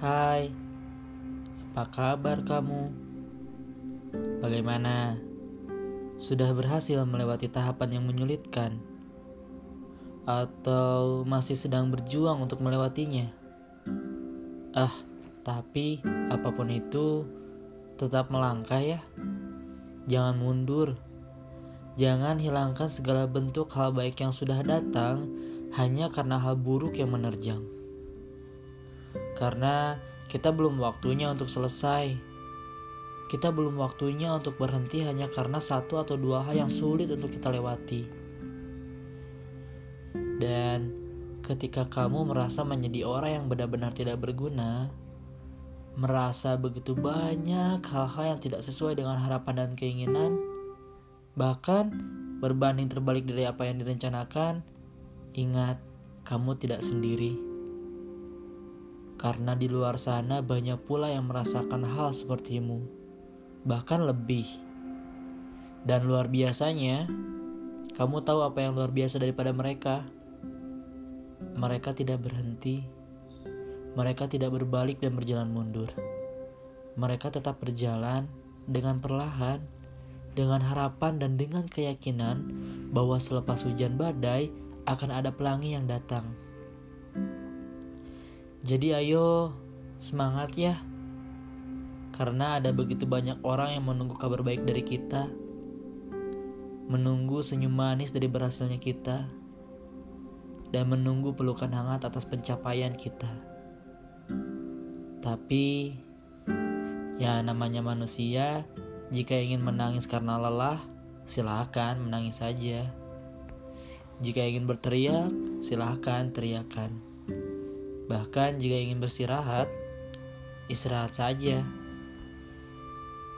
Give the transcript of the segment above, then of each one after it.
Apa kabar kamu? Bagaimana? Sudah berhasil melewati tahapan yang menyulitkan? Atau masih sedang berjuang untuk melewatinya? Ah, tapi apa pun itu, tetap melangkah ya. Jangan mundur. Jangan hilangkan segala bentuk hal baik yang sudah datang hanya karena hal buruk yang menerjang. Karena kita belum waktunya untuk selesai. Kita belum waktunya untuk berhenti hanya karena satu atau dua hal yang sulit untuk kita lewati. Dan ketika kamu merasa menjadi orang yang benar-benar tidak berguna, merasa begitu banyak hal-hal yang tidak sesuai dengan harapan dan keinginan, bahkan berbanding terbalik dari apa yang direncanakan, ingat kamu tidak sendiri karena di luar sana banyak pula yang merasakan hal sepertimu, bahkan lebih. Dan luar biasanya, kamu tahu apa yang luar biasa daripada mereka? Mereka tidak berhenti, mereka tidak berbalik dan berjalan mundur. Mereka tetap berjalan dengan perlahan, dengan harapan dan dengan keyakinan bahwa selepas hujan badai akan ada pelangi yang datang. Jadi ayo semangat ya. Karena ada begitu banyak orang yang menunggu kabar baik dari kita. Menunggu senyum manis dari berhasilnya kita. Dan menunggu pelukan hangat atas pencapaian kita. Tapi ya namanya manusia, jika ingin menangis karena lelah, silakan menangis saja. Jika ingin berteriak, silahkan teriakan. Bahkan jika ingin bersirahat, istirahat saja.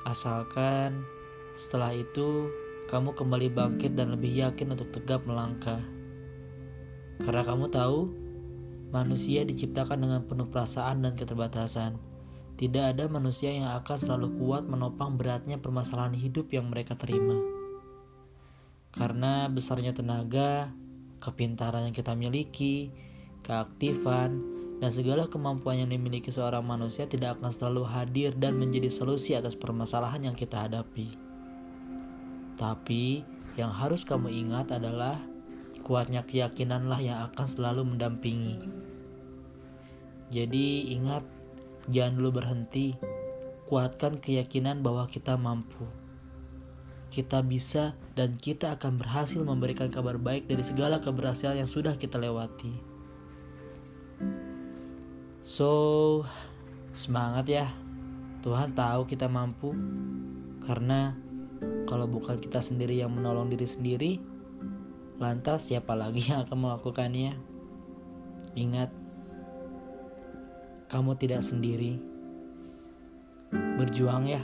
Asalkan setelah itu kamu kembali bangkit dan lebih yakin untuk tegap melangkah. Karena kamu tahu, manusia diciptakan dengan penuh perasaan dan keterbatasan. Tidak ada manusia yang akan selalu kuat menopang beratnya permasalahan hidup yang mereka terima. Karena besarnya tenaga, kepintaran yang kita miliki, keaktifan, dan segala kemampuan yang dimiliki seorang manusia tidak akan selalu hadir dan menjadi solusi atas permasalahan yang kita hadapi. Tapi yang harus kamu ingat adalah kuatnya keyakinanlah yang akan selalu mendampingi. Jadi ingat, jangan dulu berhenti. Kuatkan keyakinan bahwa kita mampu. Kita bisa dan kita akan berhasil memberikan kabar baik dari segala keberhasilan yang sudah kita lewati. So, semangat ya. Tuhan tahu kita mampu. Karena kalau bukan kita sendiri yang menolong diri sendiri, lantas siapa lagi yang akan melakukannya? Ingat, kamu tidak sendiri. Berjuang ya.